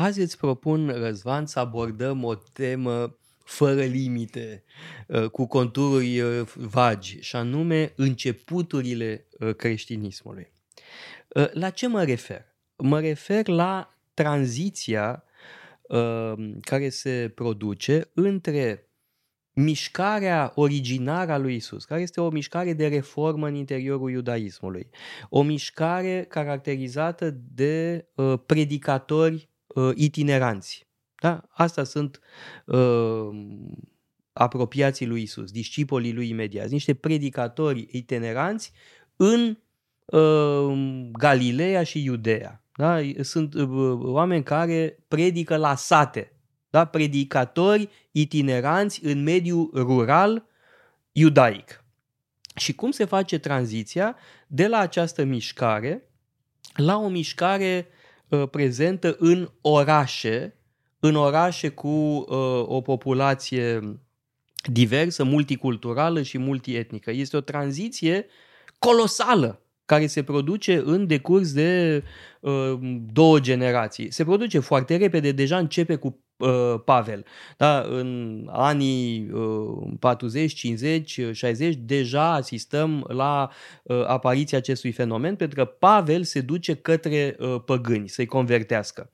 Azi îți propun, Răzvan, să abordăm o temă fără limite, uh, cu contururi uh, vagi, și anume începuturile uh, creștinismului. La ce mă refer? Mă refer la tranziția care se produce între mișcarea originară a lui Isus, care este o mișcare de reformă în interiorul iudaismului, o mișcare caracterizată de predicatori itineranți, da? Asta sunt uh, apropiații lui Isus, discipolii lui imediați, niște predicatori itineranți în uh, Galileea și Iudea. Da? Sunt uh, oameni care predică la sate, da? predicatori itineranți în mediul rural iudaic. Și cum se face tranziția de la această mișcare la o mișcare uh, prezentă în orașe, în orașe cu uh, o populație diversă, multiculturală și multietnică. Este o tranziție colosală care se produce în decurs de uh, două generații. Se produce foarte repede, deja începe cu uh, Pavel. Da? În anii uh, 40, 50, 60 deja asistăm la uh, apariția acestui fenomen pentru că Pavel se duce către uh, păgâni să-i convertească.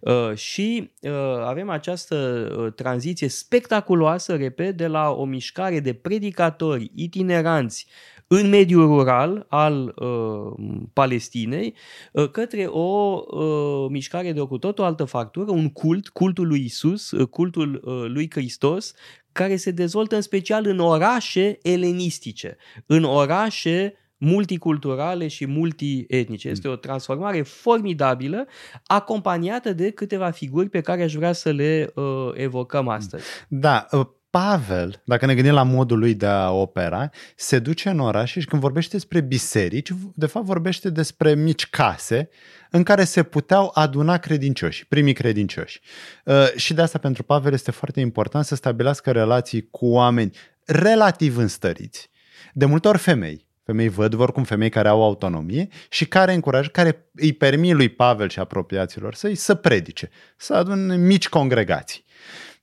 Uh, și uh, avem această uh, tranziție spectaculoasă, repet, de la o mișcare de predicatori itineranți în mediul rural al uh, Palestinei uh, către o uh, mișcare de o cu tot o altă factură, un cult, cultul lui Isus, uh, cultul uh, lui Hristos, care se dezvoltă în special în orașe elenistice, în orașe multiculturale și multietnice. Este o transformare formidabilă, acompaniată de câteva figuri pe care aș vrea să le uh, evocăm astăzi. Da, uh, Pavel, dacă ne gândim la modul lui de a opera, se duce în oraș și când vorbește despre biserici, de fapt vorbește despre mici case în care se puteau aduna credincioși, primii credincioși. Uh, și de asta pentru Pavel este foarte important să stabilească relații cu oameni relativ înstăriți. De multe ori femei, femei văd oricum femei care au autonomie și care încurajă, care îi permit lui Pavel și apropiaților săi să predice, să adune mici congregații.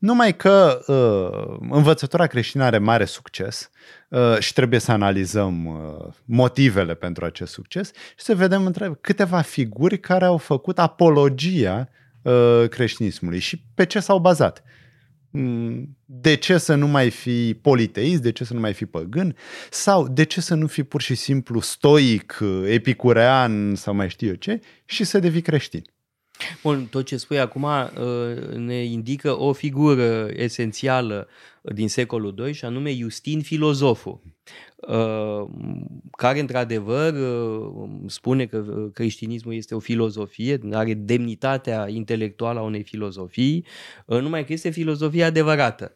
Numai că uh, învățătura creștină are mare succes uh, și trebuie să analizăm uh, motivele pentru acest succes și să vedem între câteva figuri care au făcut apologia uh, creștinismului și pe ce s-au bazat. Mm, de ce să nu mai fi politeist, de ce să nu mai fi păgân sau de ce să nu fi pur și simplu stoic, epicurean sau mai știu eu ce și să devii creștin. Bun, tot ce spui acum uh, ne indică o figură esențială din secolul II și anume Justin filozoful, uh, care într-adevăr uh, spune că creștinismul este o filozofie, are demnitatea intelectuală a unei filozofii, numai că este filozofia adevărată.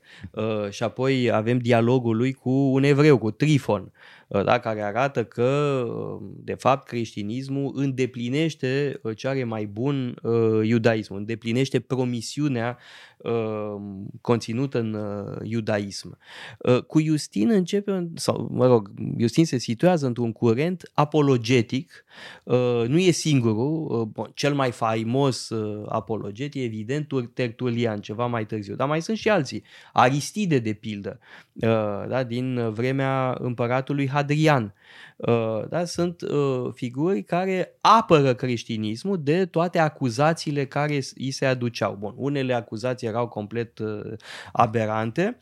Și apoi avem dialogul lui cu un evreu, cu Trifon, Uh, da, care arată că, uh, de fapt, creștinismul îndeplinește uh, ce are mai bun iudaismul, îndeplinește promisiunea conținută în iudaism. Cu Justin începe, sau mă rog, Justin se situează într-un curent apologetic, nu e singurul, cel mai faimos apologet e evident Tertulian, ceva mai târziu, dar mai sunt și alții, Aristide de pildă, da, din vremea împăratului Hadrian. Uh, da? Sunt uh, figuri care apără creștinismul de toate acuzațiile care îi se aduceau. Bun, unele acuzații erau complet uh, aberante,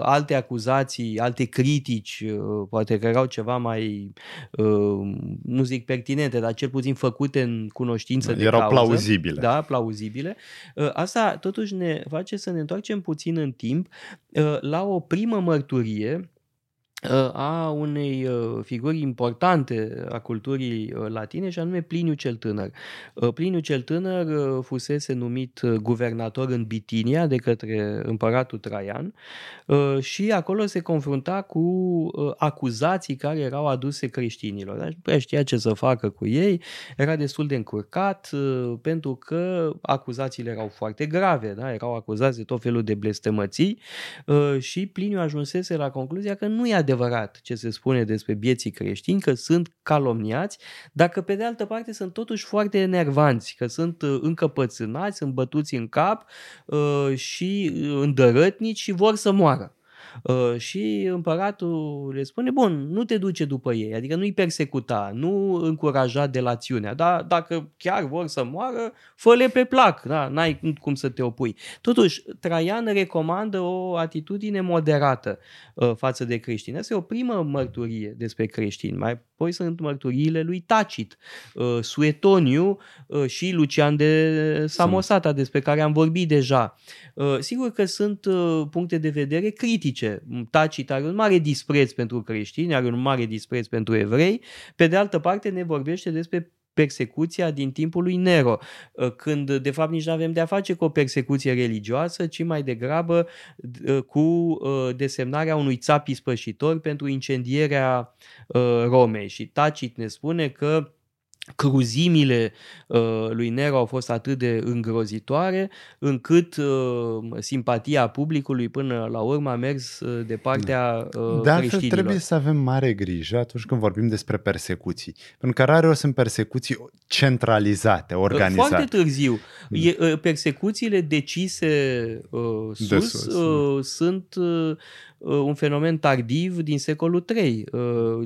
alte acuzații, alte critici, poate că erau ceva mai, nu zic pertinente, dar cel puțin făcute în cunoștință de Erau cauză. plauzibile. Da, plauzibile. Asta totuși ne face să ne întoarcem puțin în timp la o primă mărturie a unei uh, figuri importante a culturii uh, latine și anume Pliniu cel Tânăr. Uh, Pliniu cel Tânăr fusese numit guvernator în Bitinia de către împăratul Traian și acolo se confrunta cu acuzații care erau aduse creștinilor. Deci nu prea știa ce să facă cu ei, era destul de încurcat pentru că acuzațiile erau foarte grave, da? erau acuzați de tot felul de blestemății și Pliniu ajunsese la concluzia că nu e adevărat adevărat ce se spune despre bieții creștini, că sunt calomniați, dacă pe de altă parte sunt totuși foarte enervanți, că sunt uh, încăpățânați, sunt bătuți în cap uh, și îndărătnici și vor să moară. Uh, și împăratul le spune, bun, nu te duce după ei, adică nu-i persecuta, nu încuraja delațiunea, dar dacă chiar vor să moară, fă-le pe plac, da? n-ai cum să te opui. Totuși, Traian recomandă o atitudine moderată uh, față de creștini. Asta e o primă mărturie despre creștini. Mai apoi sunt mărturiile lui Tacit, uh, Suetoniu uh, și Lucian de Samosata, despre care am vorbit deja. Uh, sigur că sunt uh, puncte de vedere critice. Tacit are un mare dispreț pentru creștini, are un mare dispreț pentru evrei. Pe de altă parte ne vorbește despre persecuția din timpul lui Nero, uh, când de fapt nici nu avem de-a face cu o persecuție religioasă, ci mai degrabă cu desemnarea unui țap ispășitor pentru incendierea Romei. Și Tacit ne spune că cruzimile uh, lui Nero au fost atât de îngrozitoare încât uh, simpatia publicului până la urmă a mers uh, de partea uh, De altfel trebuie să avem mare grijă atunci când vorbim despre persecuții. Pentru că rare o sunt persecuții centralizate, organizate. Foarte târziu. Mm. E, uh, persecuțiile decise uh, sus, de sus uh, sunt uh, Uh, un fenomen tardiv din secolul III. Uh,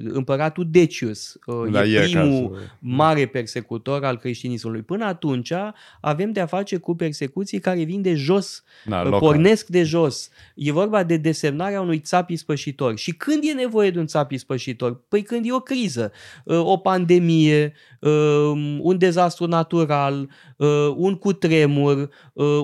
împăratul Decius uh, da, e primul cazul. mare persecutor al creștinismului. Până atunci avem de a face cu persecuții care vin de jos, da, pornesc de jos. E vorba de desemnarea unui țap ispășitor. Și când e nevoie de un țap ispășitor? Păi când e o criză, o pandemie, un dezastru natural, un cutremur,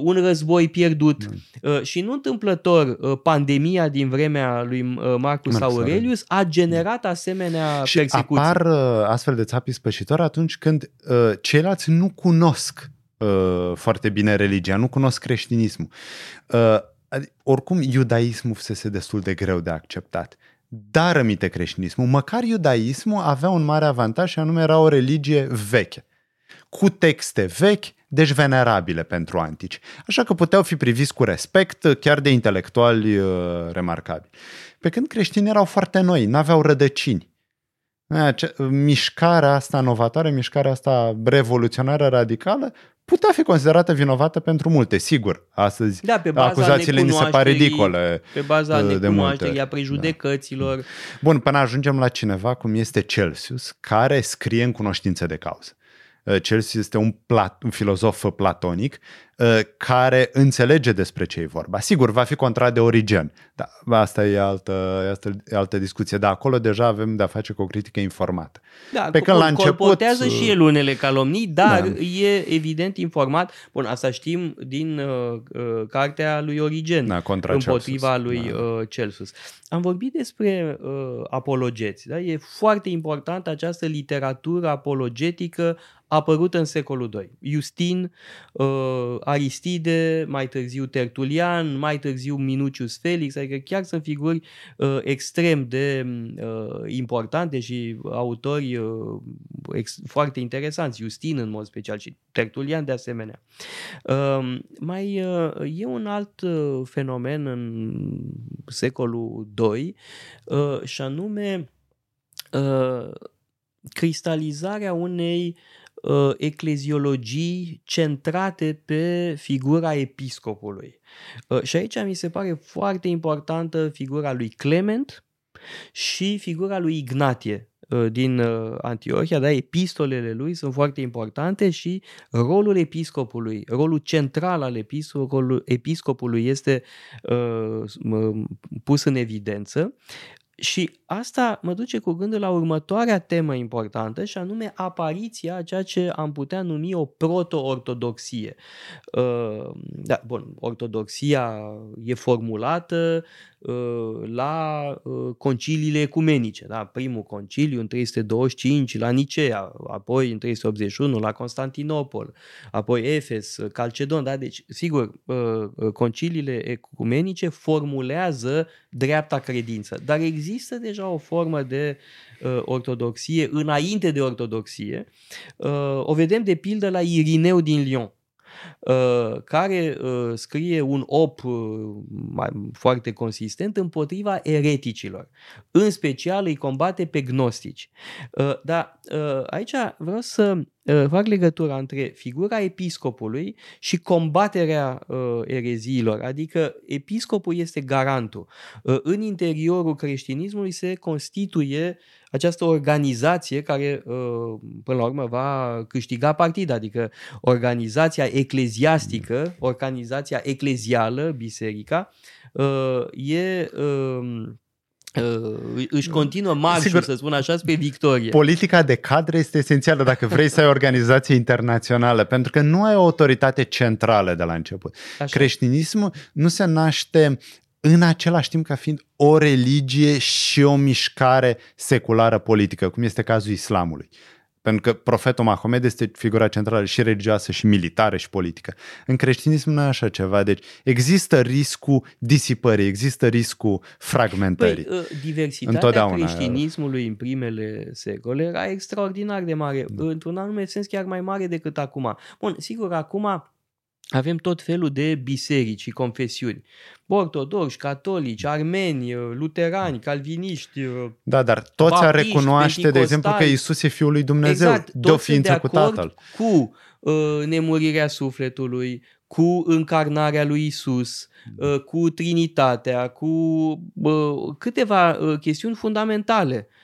un război pierdut. Mm. Și nu întâmplător pandemia din vremea vremea lui uh, Marcus, Marcus Aurelius a generat asemenea și persecuții. apar uh, astfel de țapi spășitori atunci când uh, ceilalți nu cunosc uh, foarte bine religia, nu cunosc creștinismul. Uh, oricum, iudaismul fusese destul de greu de acceptat. Dar rămite creștinismul. Măcar iudaismul avea un mare avantaj și anume era o religie veche cu texte vechi, deci venerabile pentru antici. Așa că puteau fi priviți cu respect chiar de intelectuali uh, remarcabili. Pe când creștinii erau foarte noi, n-aveau rădăcini. Mișcarea asta novatoare, mișcarea asta revoluționară radicală, putea fi considerată vinovată pentru multe, sigur. Astăzi da, pe baza acuzațiile ni se par ridicole. Pe baza uh, de multe. a prejudecăților. Da. Bun, până ajungem la cineva cum este Celsius, care scrie în cunoștință de cauză. Uh, Celsius este un, plat, un filozof platonic uh, care înțelege despre ce e vorba. Sigur, va fi contra de Origen, dar asta e altă, altă, altă discuție. Dar acolo deja avem de-a face cu o critică informată. Da, Pe când la început... și el unele calomnii, dar da. e evident informat. Bun, asta știm din uh, uh cartea lui Origen da, contra împotriva Celsus. lui da. uh, Celsus. Am vorbit despre uh, apologeți. Da? E foarte important această literatură apologetică apărută în secolul II. Justin, uh, Aristide, mai târziu Tertulian, mai târziu Minucius Felix, adică chiar sunt figuri uh, extrem de uh, importante și autori uh, ex- foarte interesanți, Justin în mod special și Tertulian de asemenea. Uh, mai uh, e un alt uh, fenomen în secolul II uh, și anume uh, cristalizarea unei uh, ecleziologii centrate pe figura episcopului. Uh, și aici mi se pare foarte importantă figura lui Clement și figura lui Ignatie uh, din uh, Antiohia, da, epistolele lui sunt foarte importante și rolul episcopului, rolul central al episcopului, episcopului este uh, pus în evidență. Și asta mă duce cu gândul la următoarea temă importantă și anume apariția a ceea ce am putea numi o proto-ortodoxie. Uh, da, bun, ortodoxia e formulată uh, la uh, conciliile ecumenice. Da? Primul conciliu în 325 la Nicea, apoi în 381 la Constantinopol, apoi Efes, Calcedon. Da? Deci, sigur, conciliile ecumenice formulează dreapta credință, dar există deja o formă de uh, ortodoxie înainte de ortodoxie. Uh, o vedem de pildă la Irineu din Lyon. care scrie un op mai, foarte consistent împotriva ereticilor. În special îi combate pe gnostici. Dar aici vreau să fac legătura între figura episcopului și combaterea ereziilor, adică episcopul este garantul. În interiorul creștinismului se constituie această organizație care până la urmă va câștiga partida, adică organizația ecleziastică, organizația eclezială, biserica, e își continuă marșul, Sigur, să spun așa, spre victorie. Politica de cadre este esențială dacă vrei să ai o organizație internațională, pentru că nu ai o autoritate centrală de la început. Așa. Creștinismul nu se naște în același timp ca fiind o religie și o mișcare seculară politică, cum este cazul islamului. Pentru că profetul Mahomed este figura centrală și religioasă și militară și politică. În creștinism nu e așa ceva. Deci există riscul disipării, există riscul fragmentării. Păi, uh, diversitatea Întotdeauna. creștinismului în primele secole era extraordinar de mare. Da. Într-un anume sens chiar mai mare decât acum. Bun, sigur, acum avem tot felul de biserici și confesiuni. Ortodoxi, catolici, armeni, luterani, calviniști. Da, dar toți ar recunoaște, de exemplu, că Isus e Fiul lui Dumnezeu, exact, de o ființă cu Tatăl. Cu uh, nemurirea sufletului, cu încarnarea lui Isus, uh, cu Trinitatea, cu uh, câteva uh, chestiuni fundamentale. Uh,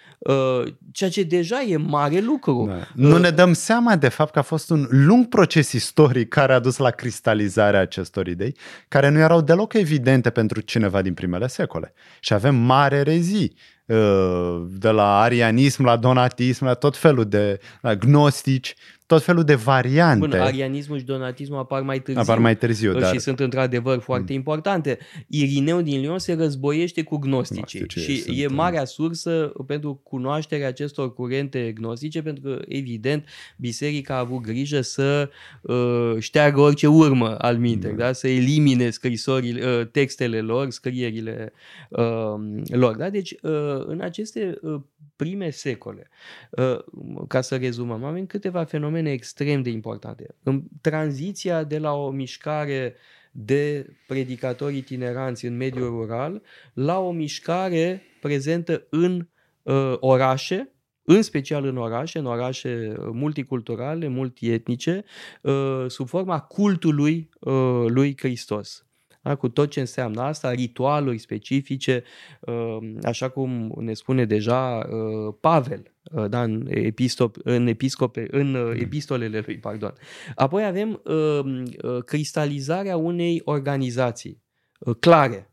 ceea ce deja e mare lucru. Da. Nu uh, ne dăm seama de fapt că a fost un lung proces istoric care a dus la cristalizarea acestor idei, care nu erau deloc evidente pentru cineva din primele secole. Și avem mare rezii uh, de la arianism la donatism, la tot felul de la gnostici, tot felul de variante. Bun, arianismul și donatismul apar mai târziu. Apar mai târziu, dar... Și sunt într-adevăr foarte mm. importante. Irineu din Lyon se războiește cu gnosticii Gnostice, și sunt, e marea sursă pentru cunoașterea acestor curente gnostice, pentru că, evident, biserica a avut grijă să uh, șteargă orice urmă al minteri, da. da? să elimine scrisorile, uh, textele lor, scrierile uh, lor. Da? Deci, uh, în aceste uh, prime secole, uh, ca să rezumăm, avem câteva fenomene extrem de importante. În tranziția de la o mișcare de predicatori itineranți în mediul rural la o mișcare prezentă în uh, orașe, în special în orașe, în orașe multiculturale, multietnice, uh, sub forma cultului uh, lui Hristos da? cu tot ce înseamnă asta, ritualuri specifice, uh, așa cum ne spune deja uh, Pavel uh, da, în, epistop, în, episcope, în mm. epistolele lui. Pardon. Apoi avem cristalizarea unei organizații clare,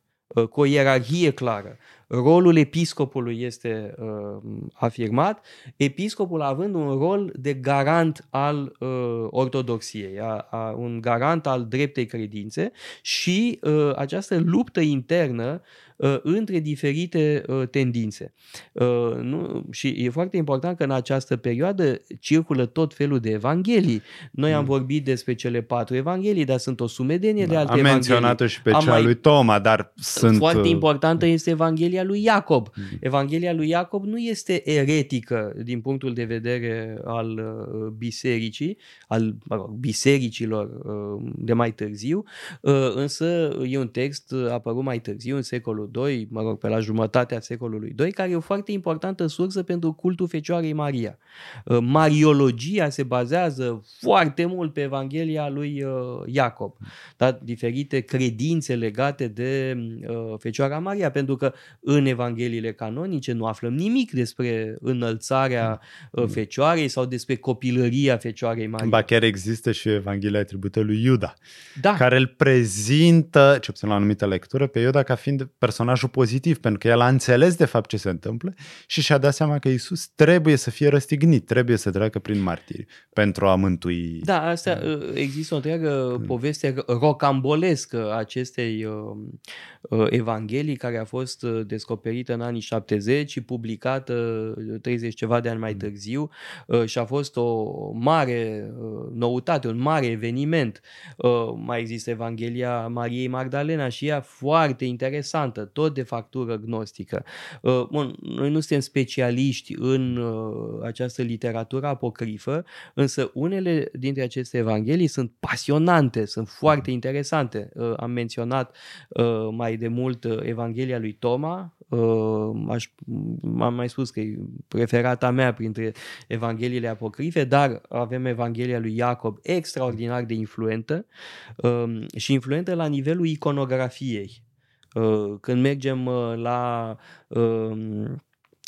cu o ierarhie clară. Rolul episcopului este uh, afirmat, episcopul având un rol de garant al uh, ortodoxiei, a, a, un garant al dreptei credințe și uh, această luptă internă uh, între diferite uh, tendințe. Uh, nu, și e foarte important că în această perioadă circulă tot felul de evanghelii. Noi mm. am vorbit despre cele patru evanghelii, dar sunt o sumedenie da, de alte am evanghelii. Am menționat-o și pe am cea mai... lui Toma, dar sunt... Foarte importantă este Evanghelia lui Iacob. Mm. Evanghelia lui Iacob nu este eretică din punctul de vedere al uh, bisericii, al mă rog, bisericilor uh, de mai târziu, uh, însă e un text apărut mai târziu, în secolul secolul II, mă rog, pe la jumătatea secolului II, care e o foarte importantă sursă pentru cultul Fecioarei Maria. Uh, Mariologia se bazează foarte mult pe Evanghelia lui uh, Iacob, da? diferite credințe legate de uh, Fecioara Maria, pentru că în Evangheliile canonice nu aflăm nimic despre înălțarea Fecioarei sau despre copilăria Fecioarei Maria. Ba chiar există și Evanghelia atribuită lui Iuda, da. care îl prezintă, ce puțin la o anumită lectură, pe Iuda ca fiind persoană personajul pozitiv, pentru că el a înțeles de fapt ce se întâmplă și și-a dat seama că Isus trebuie să fie răstignit, trebuie să treacă prin martiri pentru a mântui. Da, asta uh, există o întreagă mm. poveste rocambolescă a acestei uh, uh, evanghelii care a fost de descoperită în anii 70 și publicată 30 ceva de ani mai mm. târziu și a fost o mare noutate, un mare eveniment. Mai există Evanghelia Mariei Magdalena și ea foarte interesantă, tot de factură gnostică. Bun, noi nu suntem specialiști în această literatură apocrifă, însă unele dintre aceste evanghelii sunt pasionante, sunt foarte interesante. Am menționat mai de mult Evanghelia lui Toma, aș, am mai spus că e preferata mea printre Evangheliile apocrife, dar avem Evanghelia lui Iacob extraordinar de influentă și influentă la nivelul iconografiei. Când mergem la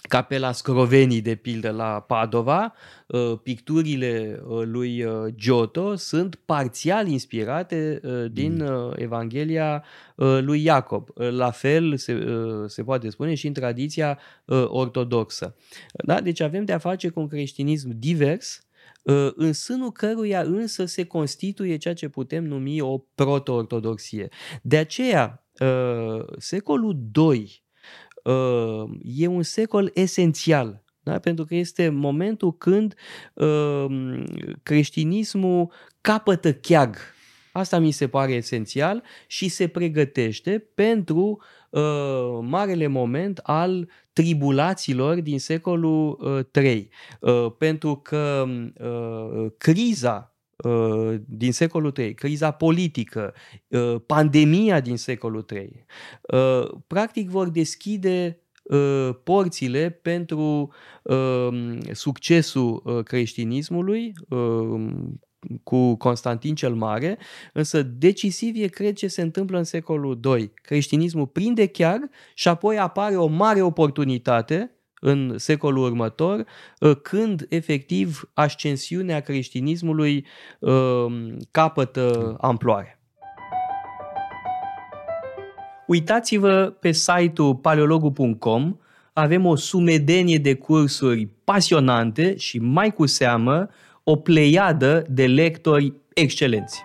Capela Scrovenii, de pildă, la Padova, uh, picturile uh, lui uh, Giotto sunt parțial inspirate din mm. Evanghelia lui Iacob. La fel se, se poate spune și în tradiția ortodoxă. Da? Deci avem de a face cu un creștinism divers, în sânul căruia însă se constituie ceea ce putem numi o proto-ortodoxie. De aceea, secolul II uh, e un secol esențial. Da? Pentru că este momentul când uh, creștinismul capătă cheag. Asta mi se pare esențial și se pregătește pentru uh, marele moment al tribulațiilor din secolul uh, III. Uh, pentru că uh, criza Uh, din secolul III, criza politică, uh, pandemia din secolul III, uh, practic vor deschide porțile pentru succesul creștinismului cu Constantin cel Mare, însă decisiv e, cred, ce se întâmplă în secolul II. Creștinismul prinde chiar și apoi apare o mare oportunitate în secolul următor, ă, când efectiv ascensiunea creștinismului ă, capătă amploare. Uitați-vă pe site-ul paleologu.com, avem o sumedenie de cursuri pasionante și mai cu seamă o pleiadă de lectori excelenți.